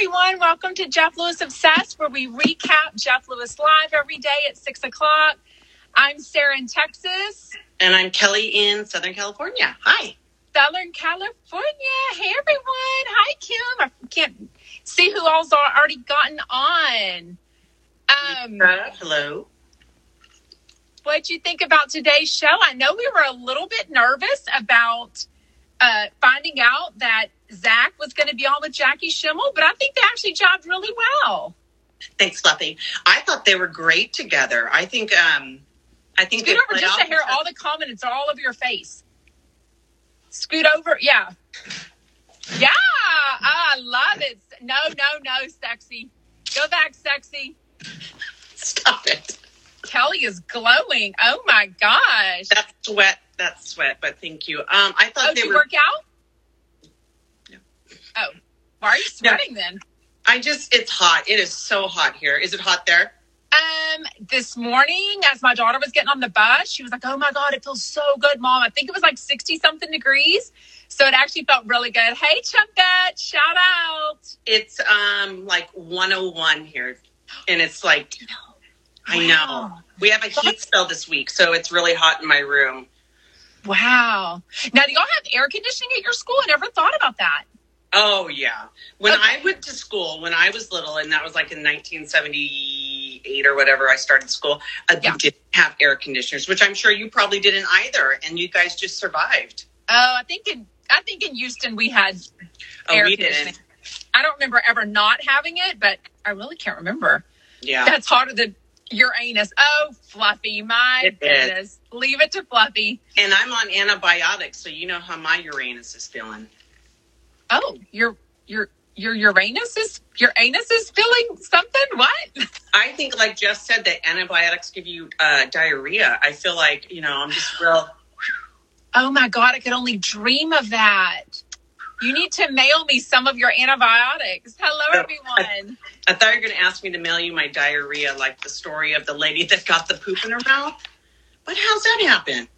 everyone. Welcome to Jeff Lewis Obsessed, where we recap Jeff Lewis Live every day at 6 o'clock. I'm Sarah in Texas, And I'm Kelly in Southern California. Hi. Southern California. Hey, everyone. Hi, Kim. I can't see who all's already gotten on. Um, hello. what'd you think about today's show? I know we were a little bit nervous about uh, finding out that Zach was going to be on with Jackie Schimmel, but I think they actually jobbed really well. Thanks, Fluffy. I thought they were great together. I think um I think Scoot over just to hear all the comments all over your face. Scoot over, yeah. Yeah, I love it. No, no, no, sexy. Go back, sexy. Stop it. Kelly is glowing. Oh my gosh. That's sweat. That's sweat, but thank you. Um I thought Oh, they did you were work out? No. Oh, why are you sweating then? I just it's hot. It is so hot here. Is it hot there? Um, this morning, as my daughter was getting on the bus, she was like, "Oh my god, it feels so good, mom." I think it was like sixty something degrees, so it actually felt really good. Hey, Chumpette, shout out! It's um like 101 here. And it's like I know. We have a heat spell this week, so it's really hot in my room. Wow. Now, do y'all have air conditioning at your school? I never thought about that. Oh yeah. When Okay. I went to school, when I was little, and that was like in 1978 or whatever, I started school. Uh, Yeah. Didn't have air conditioners, which I'm sure you probably didn't either, and you guys just survived. Oh, I think in I think in Houston we had Oh, air we conditioning. didn't. I don't remember ever not having it, but I really can't remember. Yeah. That's hotter than Uranus. Oh, Fluffy, my It is. goodness. Leave it to Fluffy. and I'm on antibiotics, so you know how my Uranus is feeling. Oh, your your your Uranus is your anus is feeling something. What? I think, like Jeff said, that antibiotics give you uh, diarrhea. I feel like you know I'm just real. Oh my god, I could only dream of that. You need to mail me some of your antibiotics. Hello, everyone. I thought you were going to ask me to mail you my diarrhea, like the story of the lady that got the poop in her mouth. But how's that happen?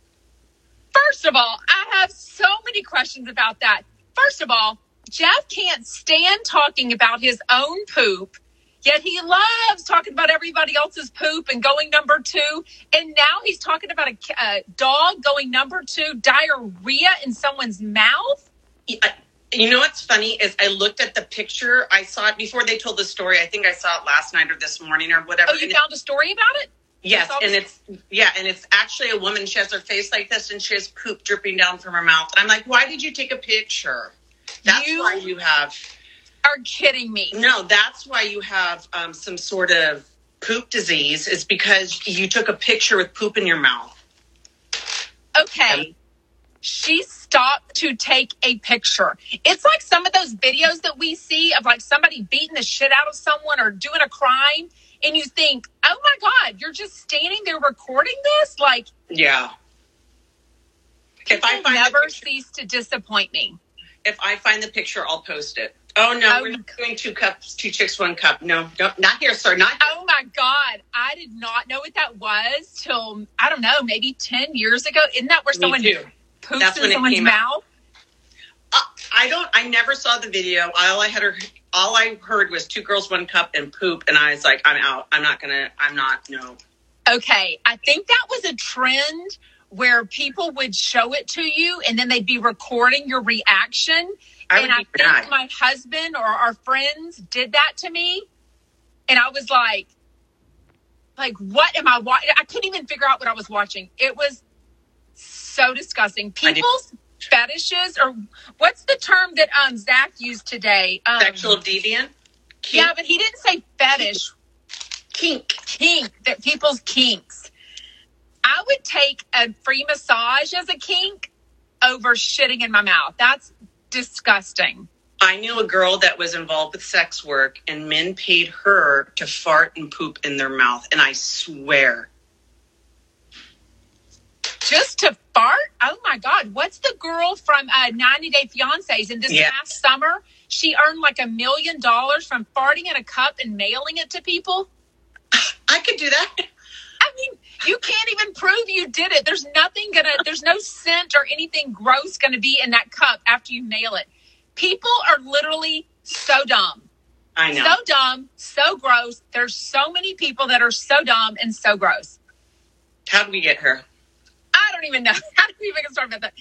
First of all, I have so many questions about that. First of all, Jeff can't stand talking about his own poop, yet he loves talking about everybody else's poop and going number two. And now he's talking about a, a dog going number two, diarrhea in someone's mouth. I- You know what's funny is I looked at the picture. I saw it before they told the story. I think I saw it last night or this morning or whatever. Oh, you And it- found a story about it? yes, and it's yeah, and it's actually a woman. She has her face like this, and she has poop dripping down from her mouth. And I'm like, why did you take a picture? That's You- why you have Are kidding me. no. That's why you have um, some sort of poop disease. Is because you took a picture with poop in your mouth. Okay. She stopped to take a picture. It's like some of those videos that we see of like somebody beating the shit out of someone or doing a crime. And you think, oh my God, you're just standing there recording this? Like, Yeah. If I find the never picture- cease to disappoint me. If I find the picture, I'll post it. Oh no, Oh. we're not doing two cups, two chicks, one cup. No, no not here, sir. Not here. Oh my God. I did not know what that was till, I don't know, maybe 10 years ago. Isn't that where Me someone too. Poops That's in when it someone's came out. mouth? Uh, I don't. I never saw the video. All I had, all I heard was two girls, one cup, and poop. And I was like, I'm out. I'm not gonna. I'm not. No. Okay, I think that was a trend where people would show it to you and then they'd be recording your reaction. I and I think mad. my husband or our friends did that to me. And I was like, like, what am I watching? I couldn't even figure out what I was watching. It was so disgusting. People's fetishes, or what's the term that um Zach used today? Um, Sexual deviant. Kink. Yeah, but he didn't say fetish kink. kink that people's kinks. I would take a free massage as a kink over shitting in my mouth. That's disgusting. I knew a girl that was involved with sex work, and men paid her to fart and poop in their mouth. And I swear, Just to fart? Oh my God. What's the girl from uh, 90 Day Fiancés in this Yes. past summer? She earned like a million dollars from farting in a cup and mailing it to people. I could do that. I mean, you can't even prove you did it. There's nothing gonna, there's no scent or anything gross gonna be in that cup after you mail it. People are literally so dumb. I know. So dumb, so gross. There's so many people that are so dumb and so gross. How do we get her? Don't even know. How do we even get started about that?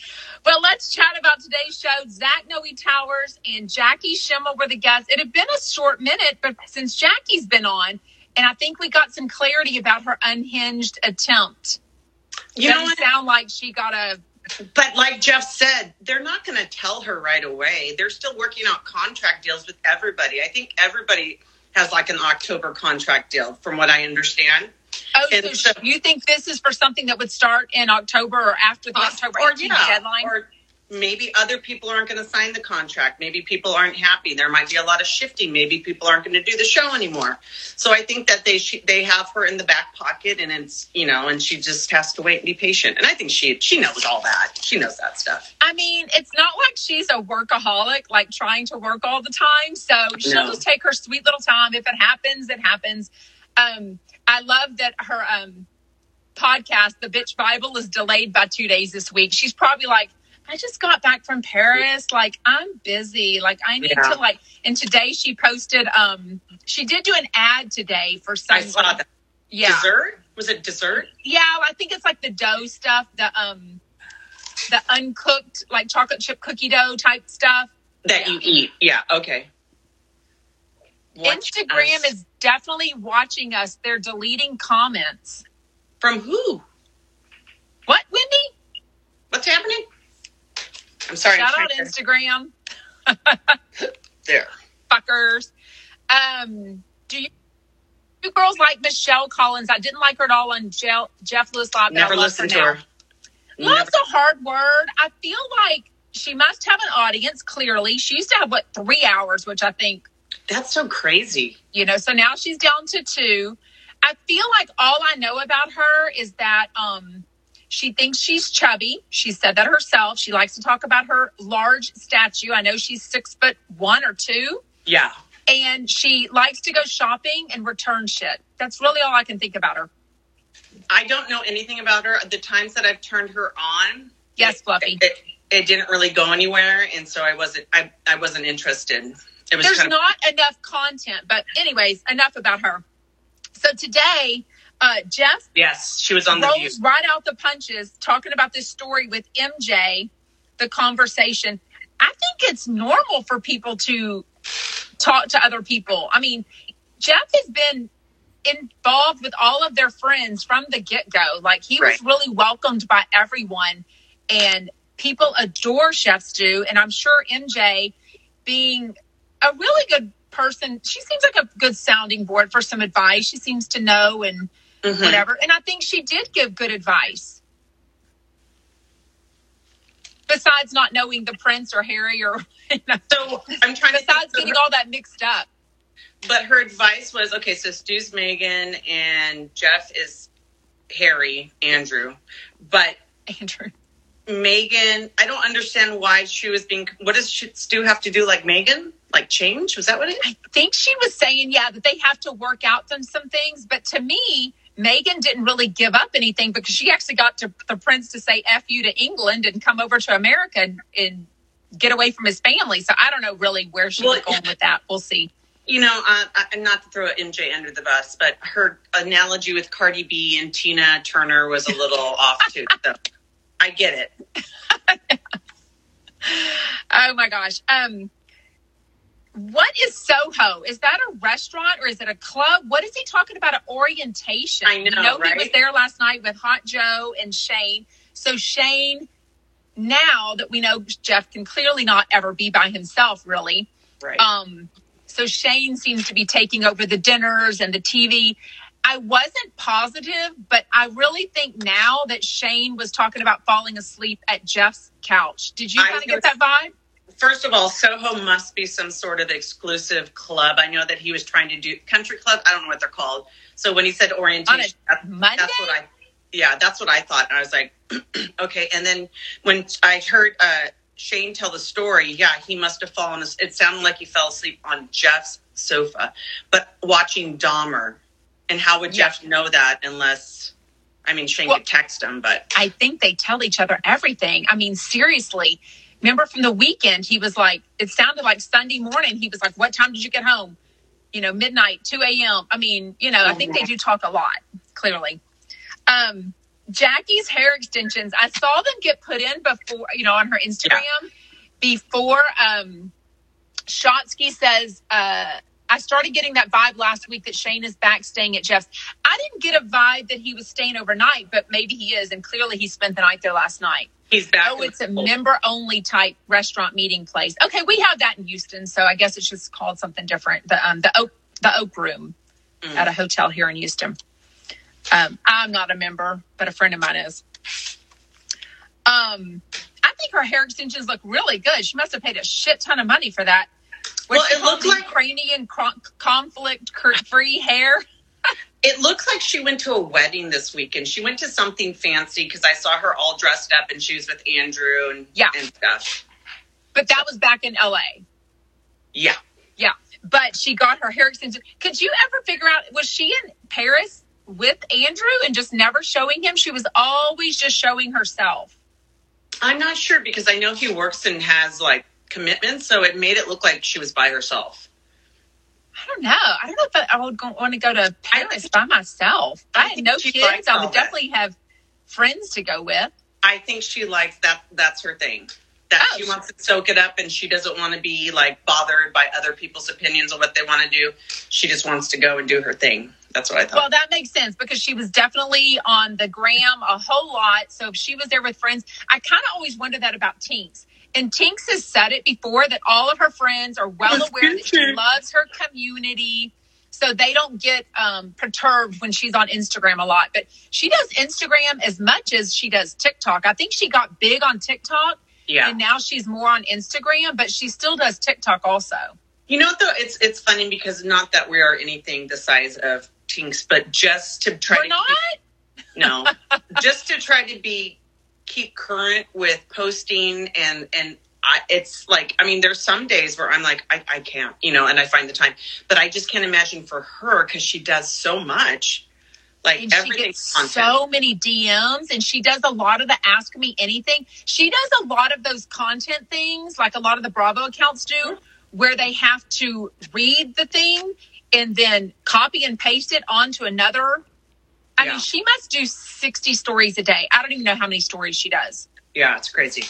But let's chat about today's show. Zach Noe Towers and Jackie Schimmel were the guests. It had been a short minute, but since Jackie's been on, and I think we got some clarity about her unhinged attempt. You know Doesn't what? sound like she got a But like Jeff said, they're not going to tell her right away. They're still working out contract deals with everybody. I think everybody has like an October contract deal, from what I understand. Oh, And so, so- you think this is for something that would start in October or after the October 18th deadline? or maybe other people aren't going to sign the contract. Maybe people aren't happy. There might be a lot of shifting. Maybe people aren't going to do the show anymore. So I think that they sh- they have her in the back pocket, and it's you know, and she just has to wait and be patient. And I think she she knows all that. She knows that stuff. I mean, it's not like she's a workaholic, like trying to work all the time. So she'll No. just take her sweet little time. If it happens, it happens. Um, I love that her um, podcast, The Bitch Bible, is delayed by two days this week. She's probably like, I just got back from Paris. Like, I'm busy. Like, I need Yeah. to, like, and today she posted, um, she did do an ad today for some, I saw that yeah. dessert. Was it dessert? Yeah, I think it's like the dough stuff, the, um, the uncooked, like chocolate chip cookie dough type stuff. That Yeah. you eat. Yeah. Okay. Instagram is definitely watching us. They're deleting comments. from who? What, Wendy? What's happening? I'm sorry. Shout out Instagram, there. fuckers. Um, do you, you girls like Michelle Collins? I didn't like her at all on Jeff, Jeff Lewis Live. Never listened to her. Never. Love's a hard word. I feel like she must have an audience. Clearly, she used to have what three hours, which I think That's so crazy. you know so now she's down to two i feel like all i know about her is that um she thinks she's chubby she said that herself she likes to talk about her large statue i know she's six foot one or two Yeah. and she likes to go shopping and return shit that's really all i can think about her I don't know anything about her. The times that I've turned her on, yes it, fluffy it, it didn't really go anywhere, and so I wasn't. I, I wasn't interested. There's kind of not enough content but anyways enough about her so today uh jeff yes. She was on the view. rolls right out the punches talking about this story with MJ, the conversation. I think it's normal for people to talk to other people. I mean, Jeff has been involved with all of their friends from the get go. Like he was really welcomed by everyone, and people adore Chef Stew. And I'm sure MJ, being a really good person, she seems like a good sounding board for some advice. She seems to know and Mhm. whatever. And I think she did give good advice. Besides not knowing the prince or Harry or you know, So I'm trying to. besides think, getting all that mixed up. but her advice was okay. So Stu's Meghan and Jeff is Harry Andrew, but Andrew. Meghan, I don't understand why she was being. What does she- Stu have to do like Meghan? Like change? Was that what it? I think she was saying, yeah, that they have to work out some some things. But to me, Meghan didn't really give up anything because she actually got to the prince to say "f you" to England and come over to America and, and get away from his family. So I don't know really where she was going with that. We'll see. You know, uh, uh, not to throw MJ under the bus, but her analogy with Cardi B and Tina Turner was a little off too. So I get it. Oh my gosh. Um, what is Soho? Is that a restaurant or is it a club? What is he talking about? An orientation. I know, You know, he was there last night with Hot Joe and Shane. So Shane, now that we know Jeff can clearly not ever be by himself, really. Right. Um, so Shane seems to be taking over the dinners and the TV. I wasn't positive, but I really think now that Shane was talking about falling asleep at Jeff's couch. Did you kind of get that vibe? First of all, Soho must be some sort of exclusive club. I know that he was trying to do country club. I don't know what they're called. So when he said orientation, that- Monday? that's what I. Yeah, that's what I thought. And I was like, okay. And then when I heard uh, Shane tell the story, yeah, he must have fallen. It sounded like he fell asleep on Jeff's sofa, but watching Dahmer. And how would Yeah. Jeff know that unless? I mean, Shane Well- could text him, but I think they tell each other everything. I mean, seriously. Remember from the weekend, he was like, it sounded like Sunday morning. He was like, What time did you get home? you know, midnight, 2 a.m. I mean, you know, I think they do talk a lot, clearly. Um, Jackie's hair extensions, I saw them get put in before, you know, on her Instagram before um Shotsky says, uh, I started getting that vibe last week that Shane is back staying at Jeff's. I didn't get a vibe that he was staying overnight, but maybe he is, and clearly he spent the night there last night. He's back. Oh, it's a member only type restaurant meeting place. Okay, we have that in Houston, so I guess it's just called something different. The um the oak the oak room Mm. at a hotel here in Houston. Um, I'm not a member, but a friend of mine is. Um, I think her hair extensions look really good. She must have paid a shit ton of money for that. Well, it looked like- Ukrainian conflict free hair. It looks like she went to a wedding this weekend. She went to something fancy because I saw her all dressed up and she was with Andrew and Yeah. and stuff. But that was back in LA. Yeah. Yeah. But she got her hair extensions. Could you ever figure out was she in Paris with Andrew and just never showing him? She was always just showing herself. I'm not sure because I know he works and has like commitments, so it made it look like she was by herself. I don't know. I don't know if I, I would go, want to go to Paris by myself. I, I had no she kids. I would definitely have friends to go with. I think she likes that. That's her thing. That Oh, she sure. wants to soak it up, and she doesn't want to be like bothered by other people's opinions on what they want to do. She just wants to go and do her thing. That's what I thought. Well, that makes sense because she was definitely on the gram a whole lot. So if she was there with friends, I kind of always wonder that about Tinx. And Tinx has said it before that all of her friends are well aware that she loves her community. So they don't get um, perturbed when she's on Instagram a lot. But she does Instagram as much as she does TikTok. I think she got big on TikTok yeah. and now she's more on Instagram, but she still does TikTok also. You know, though, it's it's funny because not that we are anything the size of Tinx, but just to try We're to not? keep, no, just to try to be keep current with posting and and I, it's like I mean, there's some days where I'm like I, I can't, you know, and I find the time, but I just can't imagine for her because she does so much, like and she everything. gets so many DMs and she does a lot of the ask me anything. She does a lot of those content things like a lot of the Bravo accounts do where they have to read the thing and then copy and paste it onto another. I Yeah. mean, she must do 60 stories a day. I don't even know how many stories she does. yeah, it's crazy.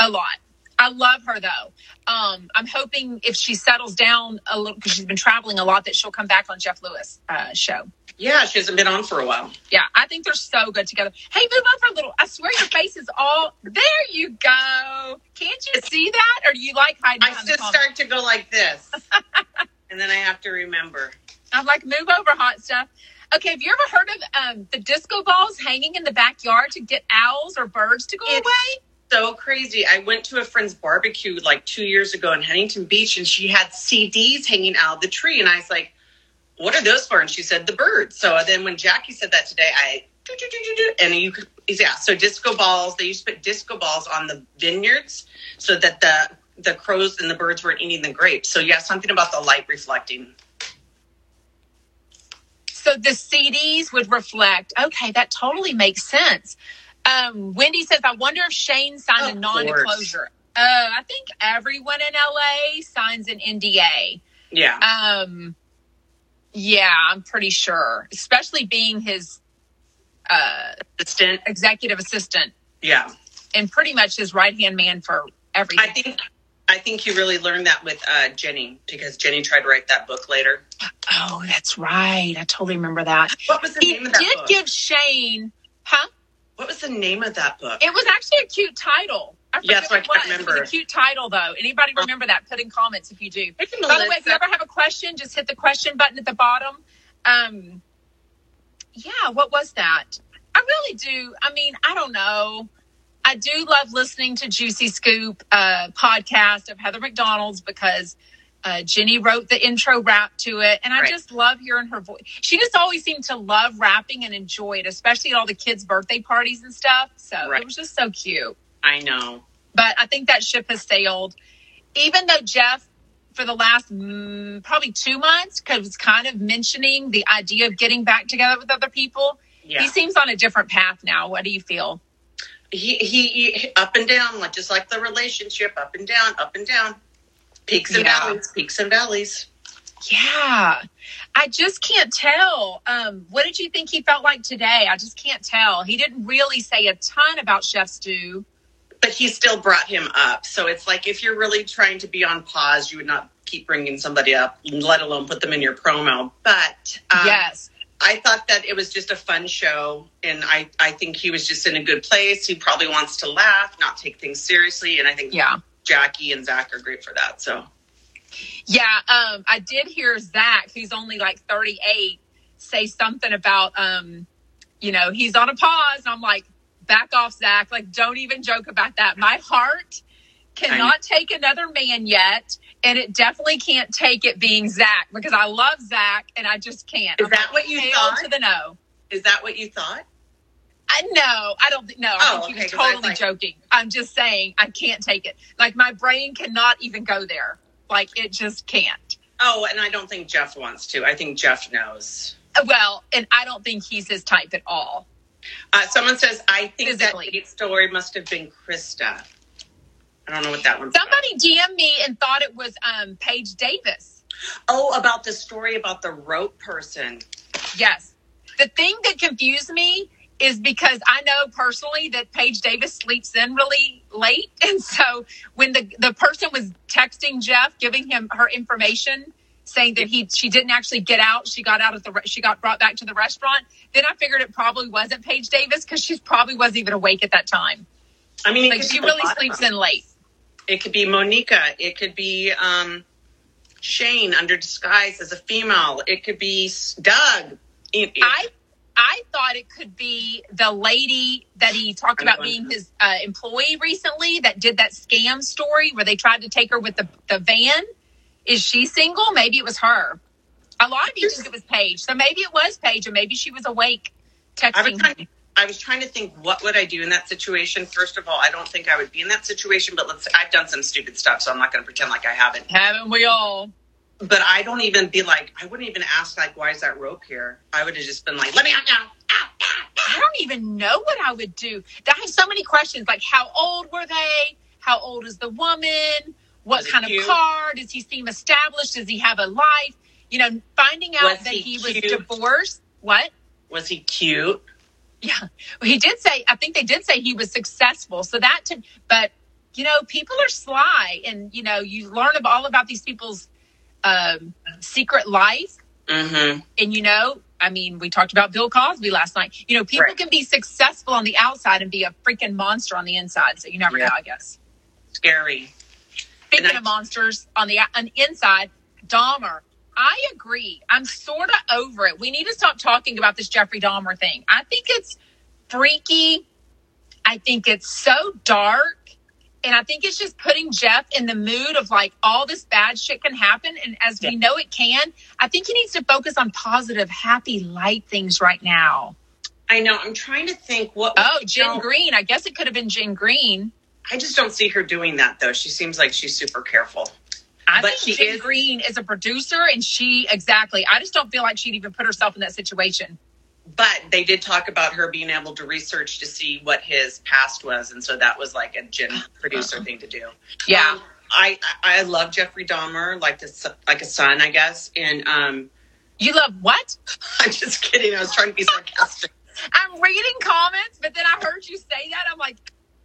A lot. I love her though. Um, I'm hoping if she settles down a little because she's been traveling a lot that she'll come back on Jeff Lewis uh, show. Yeah, she hasn't been on for a while. Yeah, I think they're so good together. Hey, move over a little. I swear your face is all. There you go. Can't you see that, or do you like hiding I just start to go like this, and then I have to remember. I'm like, move over, hot stuff. Okay, have you ever heard of um, the disco balls hanging in the backyard to get owls or birds to go It's away? so crazy. I went to a friend's barbecue like two years ago in Huntington Beach, and she had CDs hanging out of the tree, and I was like, "What are those for?" And she said, "The birds." So then when Jackie said that today, I do, do, do, do, do, and you could yeah. So disco balls. They used to put disco balls on the vineyards so that the the crows and the birds weren't eating the grapes. So yeah, something about the light reflecting. So the CDs would reflect. Okay, that totally makes sense. Um, Wendy says, I wonder if Shane signed Of a non-disclosure. Uh, I think everyone in LA signs an NDA. Yeah, Um, yeah, I'm pretty sure, especially being his uh, assistant. executive assistant Yeah, and pretty much his right hand man for everything. I think. I think you really learned that with uh, Jenni because Jenni tried to write that book later. oh, that's right. I totally remember that. What was the He name of that did book? give Shane, huh? what was the name of that book? It was actually a cute title. I Yeah, that's what I what it was. can't It was remember. a cute title, though. Anybody remember that? Put in comments if you do. By the way, if you ever have a question, just hit the question button at the bottom. Um, yeah, what was that? I really do. I mean, I don't know. I do love listening to Juicy Scoop uh, podcast of Heather McDonald's because uh, Jenni wrote the intro rap to it, and I Right. just love hearing her voice. She just always seemed to love rapping and enjoy it, especially at all the kids' birthday parties and stuff. So Right. it was just so cute I know. but I think that ship has sailed. Even though Jeff, for the last mm, probably two months, was kind of mentioning the idea of getting back together with other people, Yeah. he seems on a different path now. What do you feel? He, he he up and down, like just like the relationship, up and down, up and down, peaks and Yeah. valleys, peaks and valleys. Yeah. I just can't tell. Um, what did you think he felt like today? I just can't tell. He didn't really say a ton about Chef Stew. But he still brought him up. So it's like if you're really trying to be on pause, you would not keep bringing somebody up, let alone put them in your promo. But um, yes. I thought that it was just a fun show, and I, I think he was just in a good place. He probably wants to laugh, not take things seriously, and I think Yeah. Jackie and Zach are great for that. So Yeah, um, I did hear Zach, who's only like 38, say something about, um, you know, he's on a pause. And I'm like, back off, Zach. Like, don't even joke about that. My heart cannot take another man yet. And it definitely can't take it being Zach because I love Zach and I just can't. Is I'm that like, what you thought? To the no. is that what you thought? I no, I don't think no. I Oh, think he okay, I was totally like- joking. I'm just saying I can't take it. Like my brain cannot even go there. Like it just can't. Oh, and I don't think Jeff wants to. I think Jeff knows. Well, and I don't think he's his type at all. Uh, someone says, I think Physically. that story must have been Krista. I don't know what that about. Somebody DM'd me and thought it was um Paige Davis. Oh, about the story about the rope person. Yes. The thing that confused me is because I know personally that Paige Davis sleeps in really late. And so when the, the person was texting Jeff, giving him her information, saying that he she didn't actually get out, she got out at the she got brought back to the restaurant. Then I figured it probably wasn't Paige Davis because she probably wasn't even awake at that time. I mean, Like she really sleeps in late. It could be Monica. It could be um, Shane under disguise as a female. It could be Doug. It- it- I I thought it could be the lady that he talked about being his uh, employee recently that did that scam story where they tried to take her with the, the van. Is she single? Maybe it was her. A lot of you think it was Paige, so maybe it was Paige, and maybe she was awake I was texting trying. I was trying to think what would I do in that situation. First of all, I don't think I would be in that situation, but let's. I've done some stupid stuff, so I'm not going to pretend like I haven't. Haven't we all? But I don't even be like. I wouldn't even ask like, "Why is that rope here?" I would have just been like, "Let me out now!" Ow, ow, ow. I don't even know what I would do. I have so many questions, like how old were they? How old is the woman? What kind of car? Does he seem established? Does he have a life? You know, finding out Was that he he was divorced. What? Was he cute? Yeah, well, he did say. I think they did say he was successful. So that, to, but you know, people are sly, and you know, you learn about, all about these people's um, secret life, Mm-hmm. and you know, I mean, we talked about Bill Cosby last night. You know, people Right. can be successful on the outside and be a freaking monster on the inside. So you never Yeah. know, I guess. Scary. Speaking I- of monsters on the on the inside, Dahmer. I agree. I'm sort of over it. We need to stop talking about this Jeffrey Dahmer thing. I think it's freaky. I think it's so dark. And I think it's just putting Jeff in the mood of like all this bad shit can happen. And as we know it can, I think he needs to focus on positive, happy, light things right now. I know. I'm trying to think what. Oh, Jen Green. I guess it could have been Jen Green. I just don't see her doing that though. She seems like she's super careful. I But think she Jen is- Green is a producer, and she exactly. I just don't feel like she'd even put herself in that situation. But they did talk about her being able to research to see what his past was, and so that was like a Jen producer thing to do. Yeah, Um, I I love Jeffrey Dahmer like this like a son, I guess. And um, you love what? I'm just kidding. I was trying to be sarcastic. I'm reading comments, but then I heard you say that. I'm like,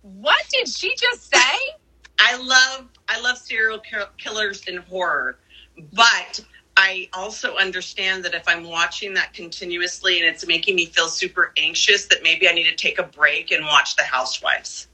what did she just say? I love I love serial killers and horror, but I also understand that if I'm watching that continuously and it's making me feel super anxious, that maybe I need to take a break and watch The Housewives.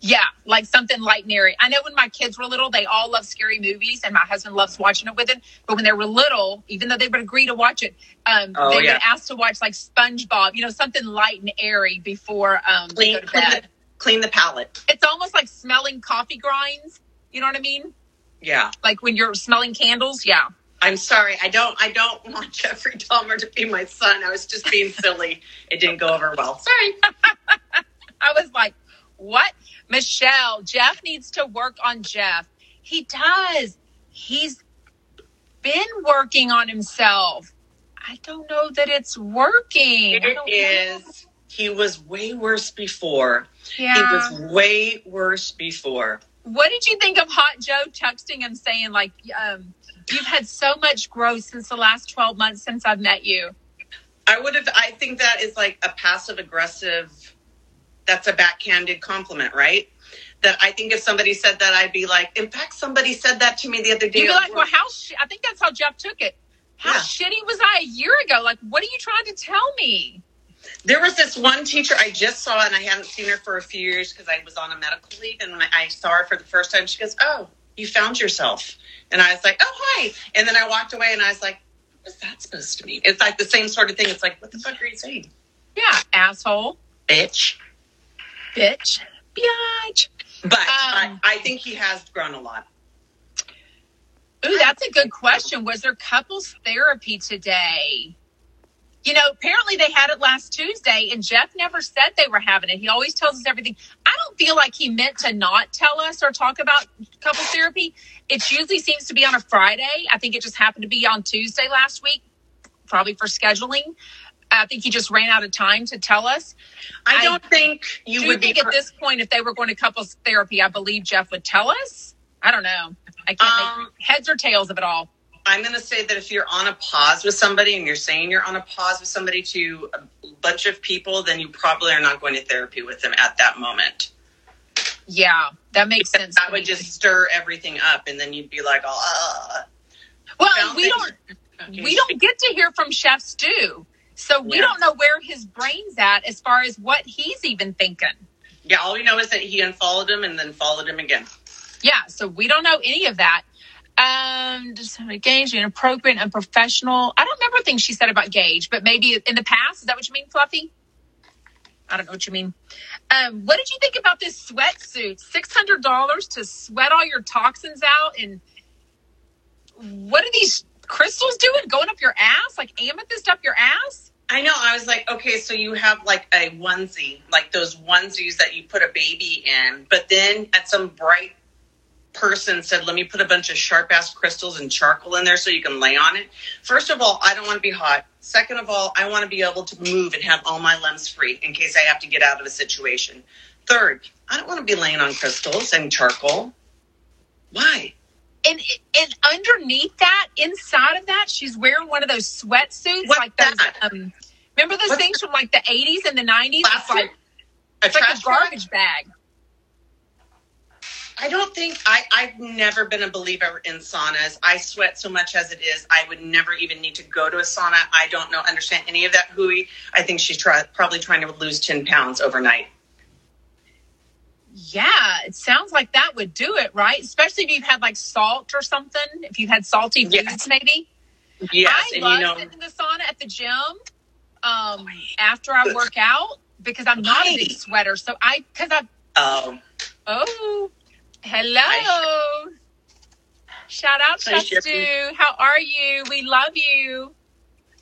Yeah, like something light and airy. I know when my kids were little, they all love scary movies, and my husband loves watching it with them. But when they were little, even though they would agree to watch it, um, Oh, they yeah. would ask to watch like SpongeBob, you know, something light and airy before um, they Clean, go to clean, bed. the, clean the palate. It's almost like smelling coffee grinds. You know what I mean? Yeah. Like when you're smelling candles. Yeah. I'm sorry. I don't. I don't want Jeffrey Dahmer to be my son. I was just being silly. It didn't go over well. Sorry. I was like, what? Michelle, Jeff needs to work on Jeff. He does. He's been working on himself. I don't know that it's working. I know. He was way worse before. Yeah. He was way worse before. What did you think of Hot Joe texting and saying like, um, You've had so much growth since the last 12 months since I've met you. I would have. I think that is like a passive aggressive. That's a backhanded compliment, right? That I think if somebody said that, I'd be like. In fact, somebody said that to me the other day. You'd be like, well, how, sh-? I think that's how Jeff took it. How Yeah. shitty was I a year ago? Like, what are you trying to tell me? There was this one teacher I just saw, and I hadn't seen her for a few years because I was on a medical leave. And when I saw her for the first time, she goes, "Oh, you found yourself." And I was like, "Oh, hi!" And then I walked away, and I was like, "What is that supposed to mean?" It's like the same sort of thing. It's like, "What the fuck are you saying, Yeah, asshole, bitch?" bitch, biatch. But I, um, I think he has grown a lot. Ooh, that's a good question. Was there couples therapy today? You know, apparently they had it last Tuesday, and Jeff never said they were having it. He always tells us everything. I don't feel like he meant to not tell us or talk about couples therapy. It usually seems to be on a Friday. I think it just happened to be on Tuesday last week, probably for scheduling. I think he just ran out of time to tell us. I I don't think you Do would think be. at this point, if they were going to couples therapy, I believe Jeff would tell us. I don't know. I can't Um, make heads or tails of it all. I'm going to say that if you're on a pause with somebody and you're saying you're on a pause with somebody to a bunch of people, then you probably are not going to therapy with them at that moment. Yeah, that makes sense. That would me. just stir everything up, and then you'd be like, "Oh, well, found we don't okay." we don't get to hear from Chef Stu, so we Yeah. don't know where his brain's at as far as what he's even thinking. Yeah, all we know is that he unfollowed him and then followed him again. Yeah, so we don't know any of that. Um, just Gage, inappropriate, and unprofessional. I don't remember things she said about Gage, but maybe in the past. Is that what you mean, Fluffy? I don't know what you mean. Um, what did you think about this sweatsuit? Six hundred dollars to sweat all your toxins out, and what are these crystals doing? Going up your ass, like amethyst up your ass? I know. I was like, okay, so you have like a onesie, like those onesies that you put a baby in, but then at some bright person said, let me put a bunch of sharp ass crystals and charcoal in there so you can lay on it. First of all, I don't want to be hot. Second of all, I want to be able to move and have all my limbs free in case I have to get out of a situation. Third, I don't want to be laying on crystals and charcoal. Why? And and underneath that, inside of that, she's wearing one of those sweatsuits, like those. that? Um, remember those What's things from like the eighties and the nineties? It's like A it's like trash a garbage bag. I don't think I, I've never been a believer in saunas. I sweat so much as it is. I would never even need to go to a sauna. I don't know, understand any of that hooey. I think she's try, probably trying to lose 10 pounds overnight. Yeah, it sounds like that would do it, right? Especially if you've had like salt or something. If you've had salty foods, Yes. maybe. Yes, I and love you know, sitting in the sauna at the gym um, after I work out because I'm not a big sweater. So I, because I, oh, oh, hello. Hi. Shout out Hi, Chef Shippy. Stu. How are you? We love you.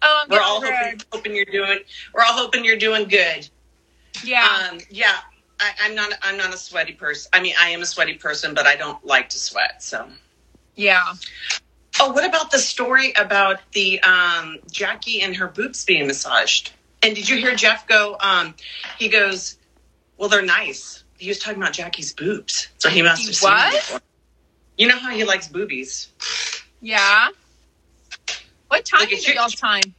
Oh, I'm we're all hoping, hoping you're doing, we're all hoping you're doing good. Yeah. Um, yeah, I, I'm not, I'm not a sweaty person. I mean, I am a sweaty person, but I don't like to sweat. So, yeah. oh, what about the story about the, um, Jackie and her boobs being massaged? And did you hear Jeff go, um, he goes, well, they're nice. He was talking about Jackie's boobs. So he must have what? You know how he likes boobies. Yeah. What time at is y'all's time?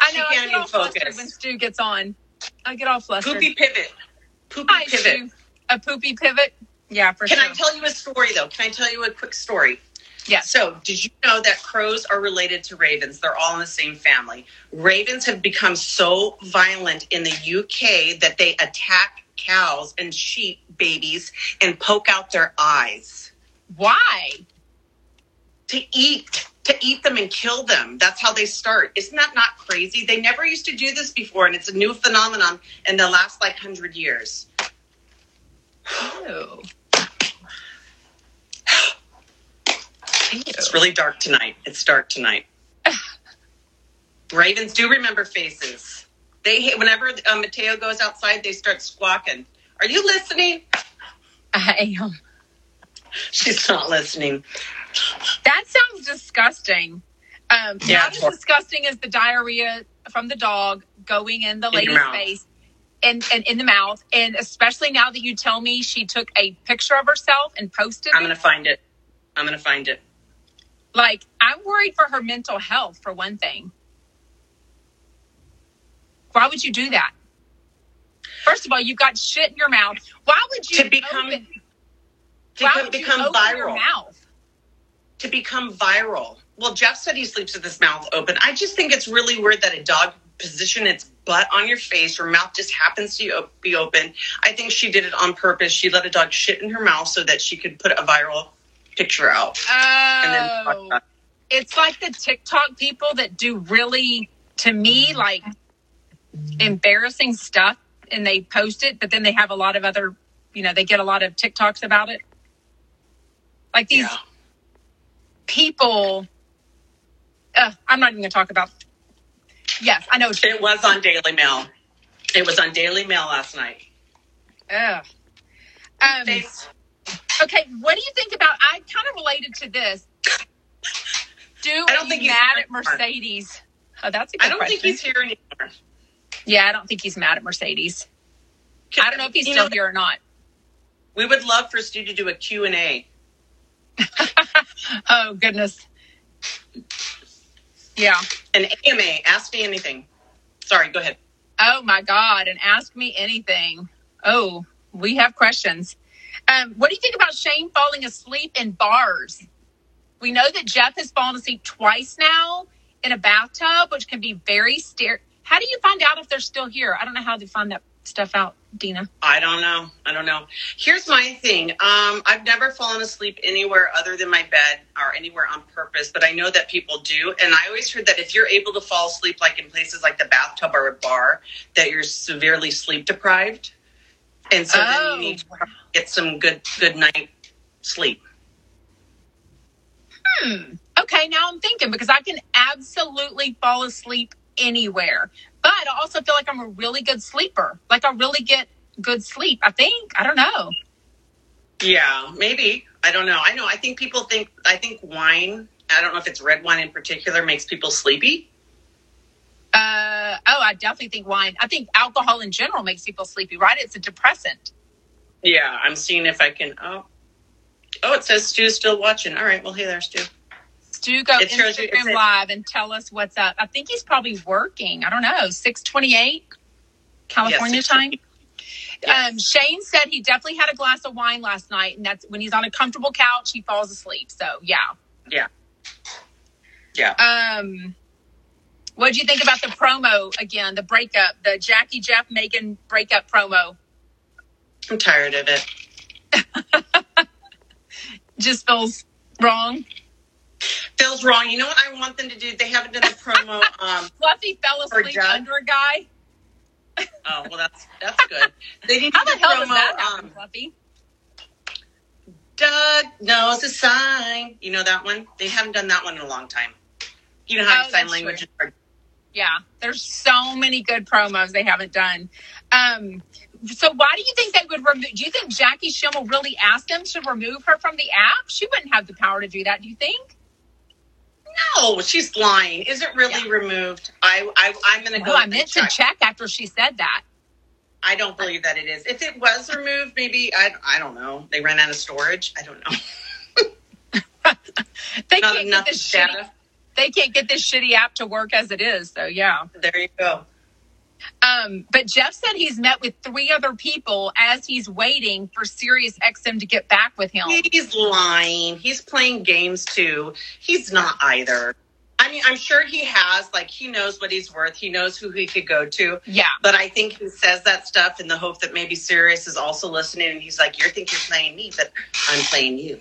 I know I can't get all even flustered when Stu gets on. I get all flustered. Poopy pivot. Poopy Hi, pivot. Stu. A poopy pivot? Yeah, for Can sure. I tell you a story though? Can I tell you a quick story? Yeah. So, did you know that crows are related to ravens? They're all in the same family. Ravens have become so violent in the UK that they attack cows and sheep babies and poke out their eyes Why? to eat to eat them and kill them. That's how they start. Isn't that not crazy? They never used to do this before and it's a new phenomenon in the last like 100 years. Ew. It's really dark tonight. It's dark tonight. Ravens do remember faces. They hate whenever uh, Mateo goes outside. They start squawking. Are you listening? I am. She's not listening. That sounds disgusting. Um, Yeah, not as disgusting as the diarrhea from the dog going in the In lady's face and, and in the mouth. And especially now that you tell me she took a picture of herself and posted I'm it. gonna find it. I'm gonna find it. Like, I'm worried for her mental health, for one thing. Why would you do that? First of all, you've got shit in your mouth. Why would you To become- open, To why would you open viral. your mouth? To become viral. Well, Jeff said he sleeps with his mouth open. I just think it's really weird that a dog position its butt on your face, your mouth just happens to be open. I think she did it on purpose. She let a dog shit in her mouth so that she could put a viral picture out. And then Oh, it's like the TikTok people that do really, to me, like embarrassing stuff and they post it, but then they have a lot of other, you know, they get a lot of TikToks about it. Like these Yeah. people, uh, I'm not even going to talk about. Yes, I know. It was on Daily Mail. It was on Daily Mail last night. Ugh. Um, okay, what do you think about? I kind of related to this. Do I don't think he's mad at Mercedes? Oh, that's a good I don't question. think he's here anymore. Yeah, I don't think he's mad at Mercedes. I don't know if he's still know, here or not. We would love for Stu to do a Q&A. Oh goodness. Yeah. An AMA. Ask me anything. Sorry, go ahead. Oh my God. And ask me anything. Oh, we have questions. Um, what do you think about Shane falling asleep in bars? We know that Jeff has fallen asleep twice now in a bathtub, which can be very scary. How do you find out if they're still here? I don't know how to find that stuff out, Dina. I don't know. I don't know. Here's my thing. Um, I've never fallen asleep anywhere other than my bed or anywhere on purpose, but I know that people do. And I always heard that if you're able to fall asleep, like in places like the bathtub or a bar, that you're severely sleep deprived, and so then Oh, you need to get some good good night sleep. Hmm. Okay, now I'm thinking because I can absolutely fall asleep anywhere. But I also feel like I'm a really good sleeper. Like I really get good sleep, I think. I don't know. Yeah, maybe. I don't know. I know. I think people think. I think wine. I don't know if it's red wine in particular makes people sleepy. Uh, oh, I definitely think wine. I think alcohol in general makes people sleepy, right? It's a depressant. Yeah, I'm seeing if I can. Oh, oh, it says Stu's still watching. All right. Well, hey there, Stu. Stu, go It shows you- it Instagram says- live and tell us what's up. I think he's probably working. I don't know. Six twenty-eight California Yes, time. Yes. Um, Shane said he definitely had a glass of wine last night, and that's when he's on a comfortable couch, he falls asleep. So yeah. Yeah. Yeah. Um, what do you think about the promo again? The breakup, the Jackie Jeff Megan breakup promo. I'm tired of it. Just feels wrong. Feels wrong. You know what I want them to do? They haven't done the promo. Um, Fluffy fell For asleep under a guy. oh, well, that's that's good. They need to How do the hell does that happen, Um, Fluffy? Doug knows a sign. You know that one? They haven't done that one in a long time. You know how Oh, sign language true. is. Yeah, there's so many good promos they haven't done. Um, so why do you think they would remove? Do you think Jackie Schimmel really asked them to remove her from the app? She wouldn't have the power to do that. Do you think? No, she's lying. Is it really removed? I, I I'm gonna go. I meant check. to check after she said that. I don't believe that it is. If it was removed, maybe I I don't know. They ran out of storage. I don't know. They Not can't get this shitty. They can't get this shitty app to work as it is. So yeah. There you go. Um, but Jeff said he's met with three other people as he's waiting for Sirius XM to get back with him. He's lying. He's playing games too. He's not either. I mean, I'm sure he has. Like, he knows what he's worth. He knows who he could go to. Yeah. But I think he says that stuff in the hope that maybe Sirius is also listening, and he's like, "You think you're playing me, but I'm playing you."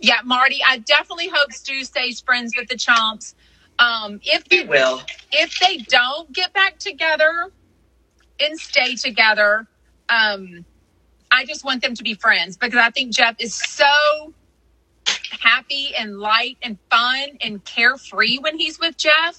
Yeah, Marty, I definitely hope Stu stays friends with the Chomps. Um, if He will. if they don't get back together and stay together, um, I just want them to be friends because I think Jeff is so happy and light and fun and carefree when he's with Jeff.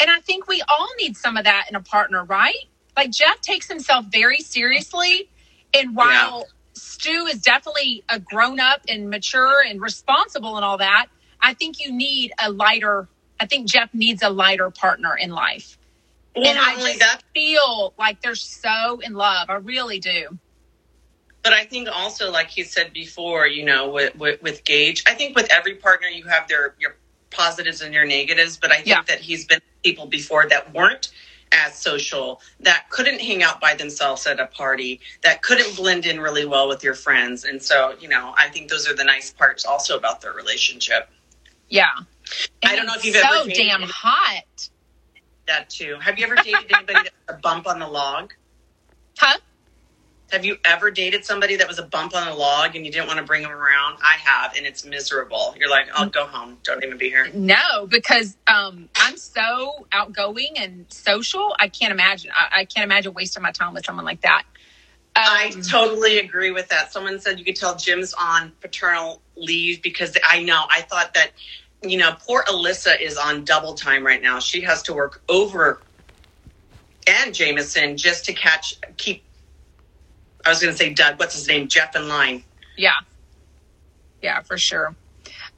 And I think we all need some of that in a partner, right? Like Jeff takes himself very seriously. And while Stu is definitely a grown up and mature and responsible and all that, I think you need a lighter, I think Jeff needs a lighter partner in life. Well, and I just that, feel like they're so in love. I really do. But I think also, like he said before, you know, with, with, with Gage, I think with every partner you have their your positives and your negatives. But I think Yeah. that he's been with people before that weren't as social, that couldn't hang out by themselves at a party, that couldn't blend in really well with your friends. And so, you know, I think those are the nice parts also about their relationship. Yeah. I don't know if you've so ever dated damn hot. That too. Have you ever dated anybody that was a bump on the log? Huh? Have you ever dated somebody that was a bump on a log and you didn't want to bring them around? I have, and it's miserable. You're like, I'll go home. Don't even be here. No, because um, I'm so outgoing and social. I can't imagine. I, I can't imagine wasting my time with someone like that. Um, I totally agree with that. Someone said you could tell Jim's on paternal leave because I know. I thought that, you know, poor Alyssa is on double time right now. She has to work over and Jameson just to catch, keep, I was going to say Doug, what's his name? Jeff in line. yeah, yeah, for sure.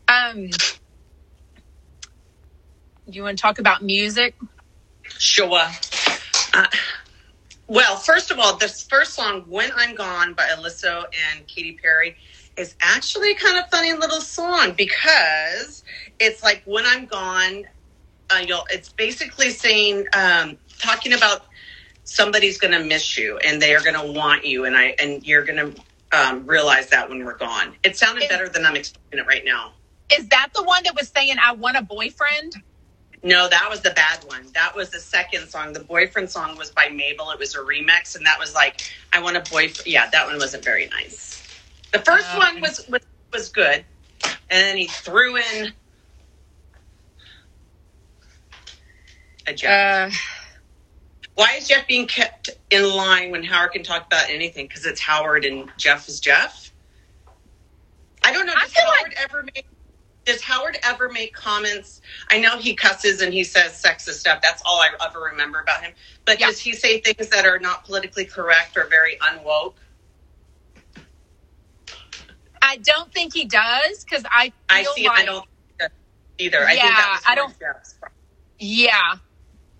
Um, you want to talk about music? Sure. Uh, well, first of all, this first song, When I'm Gone by Alesso and Katy Perry, is actually a kind of funny little song because it's like when I'm gone, uh, you'll, it's basically saying, um, talking about somebody's going to miss you and they are going to want you and I, and you're going to um, realize that when we're gone. It sounded better than I'm explaining it right now. Is that the one that was saying I want a boyfriend? No, that was the bad one. That was the second song. The boyfriend song was by Mabel. It was a remix, and that was like, "I want a boyfriend." Yeah, that one wasn't very nice. The first Oh, one was, was was good, and then he threw in a Jeff. Uh, Why is Jeff being kept in line when Howard can talk about anything? Because it's Howard and Jeff is Jeff. I don't know. Does Howard ever make? Does Howard ever make comments? I know he cusses and he says sexist stuff. That's all I ever remember about him. But Yeah. does he say things that are not politically correct or very unwoke? I don't think he does because I feel I see. like I don't either. I think Yeah, that I don't- Yeah.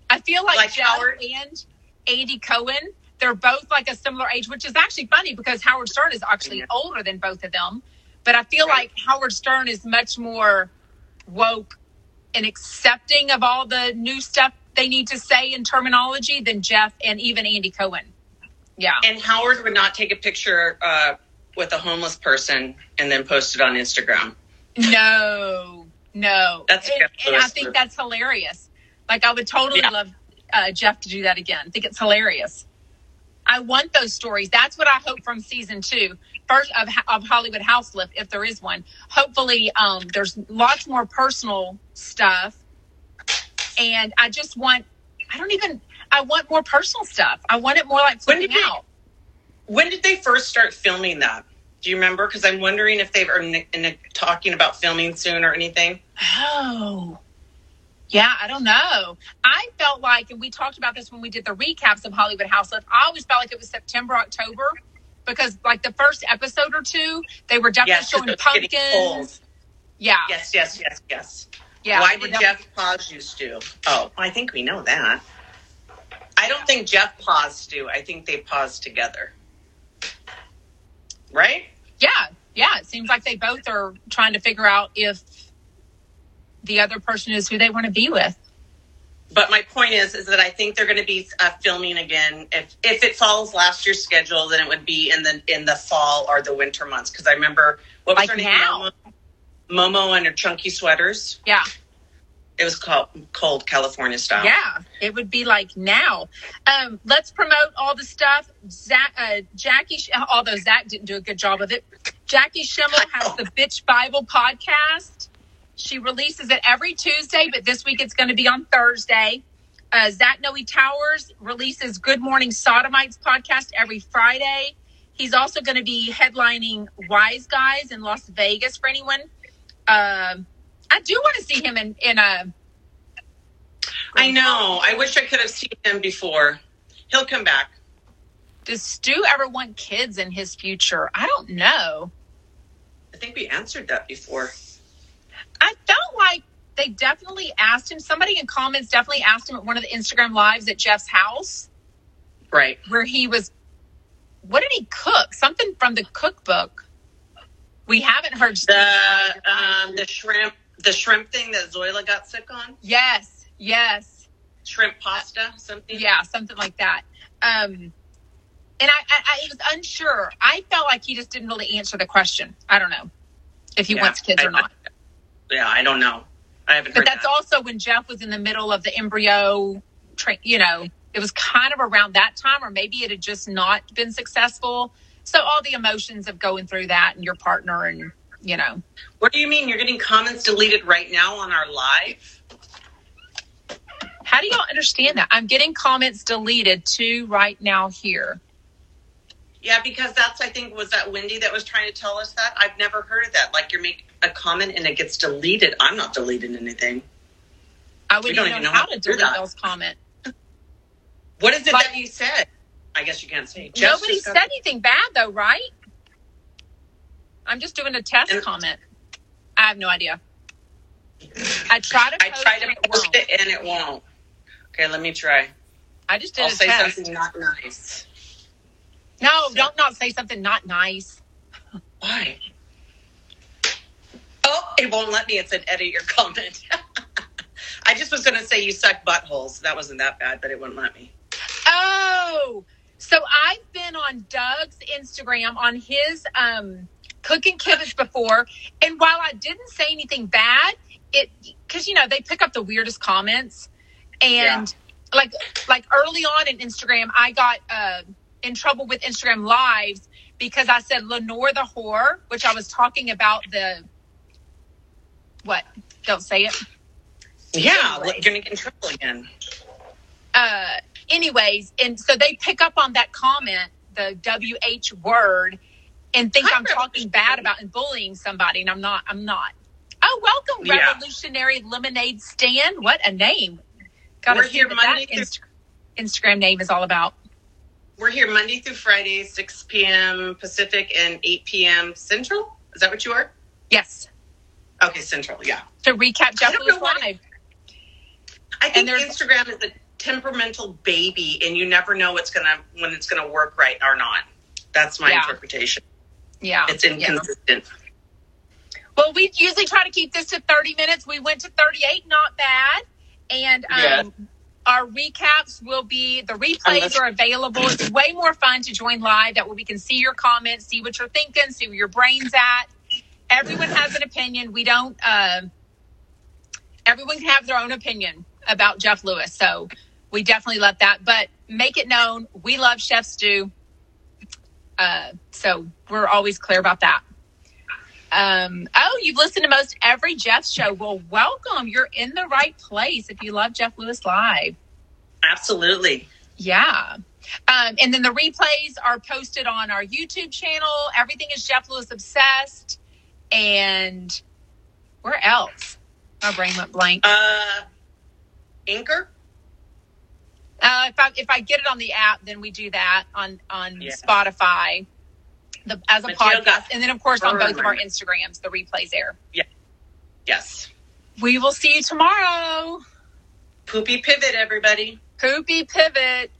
I feel like, Like Jeff Howard? and Andy Cohen, they're both like a similar age, which is actually funny because Howard Stern is actually Yeah. older than both of them. But I feel Right. like Howard Stern is much more woke and accepting of all the new stuff they need to say in terminology than Jeff and even Andy Cohen. Yeah. And Howard would not take a picture uh, with a homeless person and then post it on Instagram. No, no. That's and, and I think that's hilarious. Like I would totally Yeah. love uh, Jeff to do that again. I think it's hilarious. I want those stories. That's what I hope from season two, first of of Hollywood House Lift, if there is one. Hopefully, um, there's lots more personal stuff, and I just want. I don't even. I want more personal stuff. I want it more like flipping out. When did they first start filming that? Do you remember? Because I'm wondering if they are n- n- talking about filming soon or anything. Oh, yeah, I don't know. I felt like, and we talked about this when we did the recaps of Hollywood House. I always felt like it was September, October, because like the first episode or two, they were definitely Yes, showing it was getting pumpkins. Yeah, Yes, yes, yes, yes. yeah. Why did Jeff pause you, Stu? Oh, I think we know that. I don't think Jeff paused Stu. I think they paused together. Right? Yeah, yeah. It seems like they both are trying to figure out if the other person is who they want to be with. But my point is, is that I think they're going to be uh, filming again. If if it follows last year's schedule, then it would be in the in the fall or the winter months. Because I remember what was Like her name? now. Momo, Momo and her chunky sweaters. Yeah, It was called cold California style. yeah. It would be like now. Um, let's promote all the stuff. Zach, uh, Jackie, although Zach didn't do a good job of it, Jackie Schimmel has the Bitch Bible podcast. She releases it every Tuesday, but this week it's going to be on Thursday. Uh, Zach Noe Towers releases Good Morning Sodomites podcast every Friday. He's also going to be headlining Wise Guys in Las Vegas for anyone. Um I do want to see him in in a. I know. I wish I could have seen him before. He'll come back. Does Stu ever want kids in his future? I don't know. I think we answered that before. I felt like they definitely asked him. Somebody in comments definitely asked him at one of the Instagram lives at Jeff's house Right. where he was what did he cook? Something from the cookbook. We haven't heard the um, the shrimp the shrimp thing that Zoila got sick on. Yes, yes. Shrimp pasta, something. Yeah, something like that. Um, and I, I, I was unsure. I felt like he just didn't really answer the question. I don't know if he Yeah, wants kids I- or not. Yeah, I don't know. I haven't heard. But that's that. also when Jeff was in the middle of the embryo train. You know, it was kind of around that time, or maybe it had just not been successful. So all the emotions of going through that and your partner, and you know, What do you mean? You're getting comments deleted right now on our live? how do y'all understand that? I'm getting comments deleted too right now here. Yeah, because that's I think was that Wendy that was trying to tell us that. I've never heard of that. Like you make a comment and it gets deleted. I'm not deleting anything. I wouldn't don't even know know how to delete that. those comments. What is it Like- that you said? I guess you can't say. Nobody just said anything bad though, right? I'm just doing a test And- comment. I have no idea. I try to. I and to it post it and it won't. Okay, let me try. I just did I'll say test. something not nice. No, don't not say something not nice. Why? Oh, it won't let me. It said edit your comment. I just was going to say you suck buttholes. That wasn't that bad, but it wouldn't let me. Oh, so I've been on Doug's Instagram on his um, cooking kivets before, and while I didn't say anything bad, it because you know they pick up the weirdest comments, and like like early on in Instagram, I got uh, in trouble with Instagram Lives because I said Lenore the whore, which I was talking about the what? Don't say it. Yeah, Anyway. you're to get in trouble again. uh anyways and so they pick up on that comment the wh word and think Hi, i'm talking bad about and bullying somebody and i'm not i'm not oh welcome Yeah. revolutionary lemonade stand what a name gotta We're here what Monday that through- Inst- instagram name is all about We're here Monday through Friday, 6 p.m. Pacific and 8 p.m. Central. Is that what you are? yes Okay, Central, yeah. to recap jeff I don't know why- live I think there's- Instagram is a temperamental baby, and you never know what's gonna when it's gonna work right or not. That's my Yeah. interpretation. Yeah It's yeah. inconsistent. Well, we usually try to keep this to 30 minutes. We went to 38, not bad. And um, Yeah. our recaps will be, the replays are available. It's way more fun to join live. That way we can see your comments, see what you're thinking, see where your brain's at. Everyone has an opinion. We don't, um everyone can have their own opinion about Jeff Lewis. So we definitely love that. But make it known, we love Chef Stew. Uh, so we're always clear about that. Um, oh, you've listened to most every Jeff show. Well, welcome. You're in the right place if you love Jeff Lewis Live. Absolutely. Yeah. Um, and then the replays are posted on our YouTube channel. Everything is Jeff Lewis Obsessed. And where else? My brain went blank. Uh, Anchor. Uh, if I if I get it on the app, then we do that on on Yeah. Spotify, the as a Mateo podcast, and then of course on both of our. Instagrams, the replays air. Yeah. Yes. We will see you tomorrow. Poopy pivot, everybody. Poopy pivot.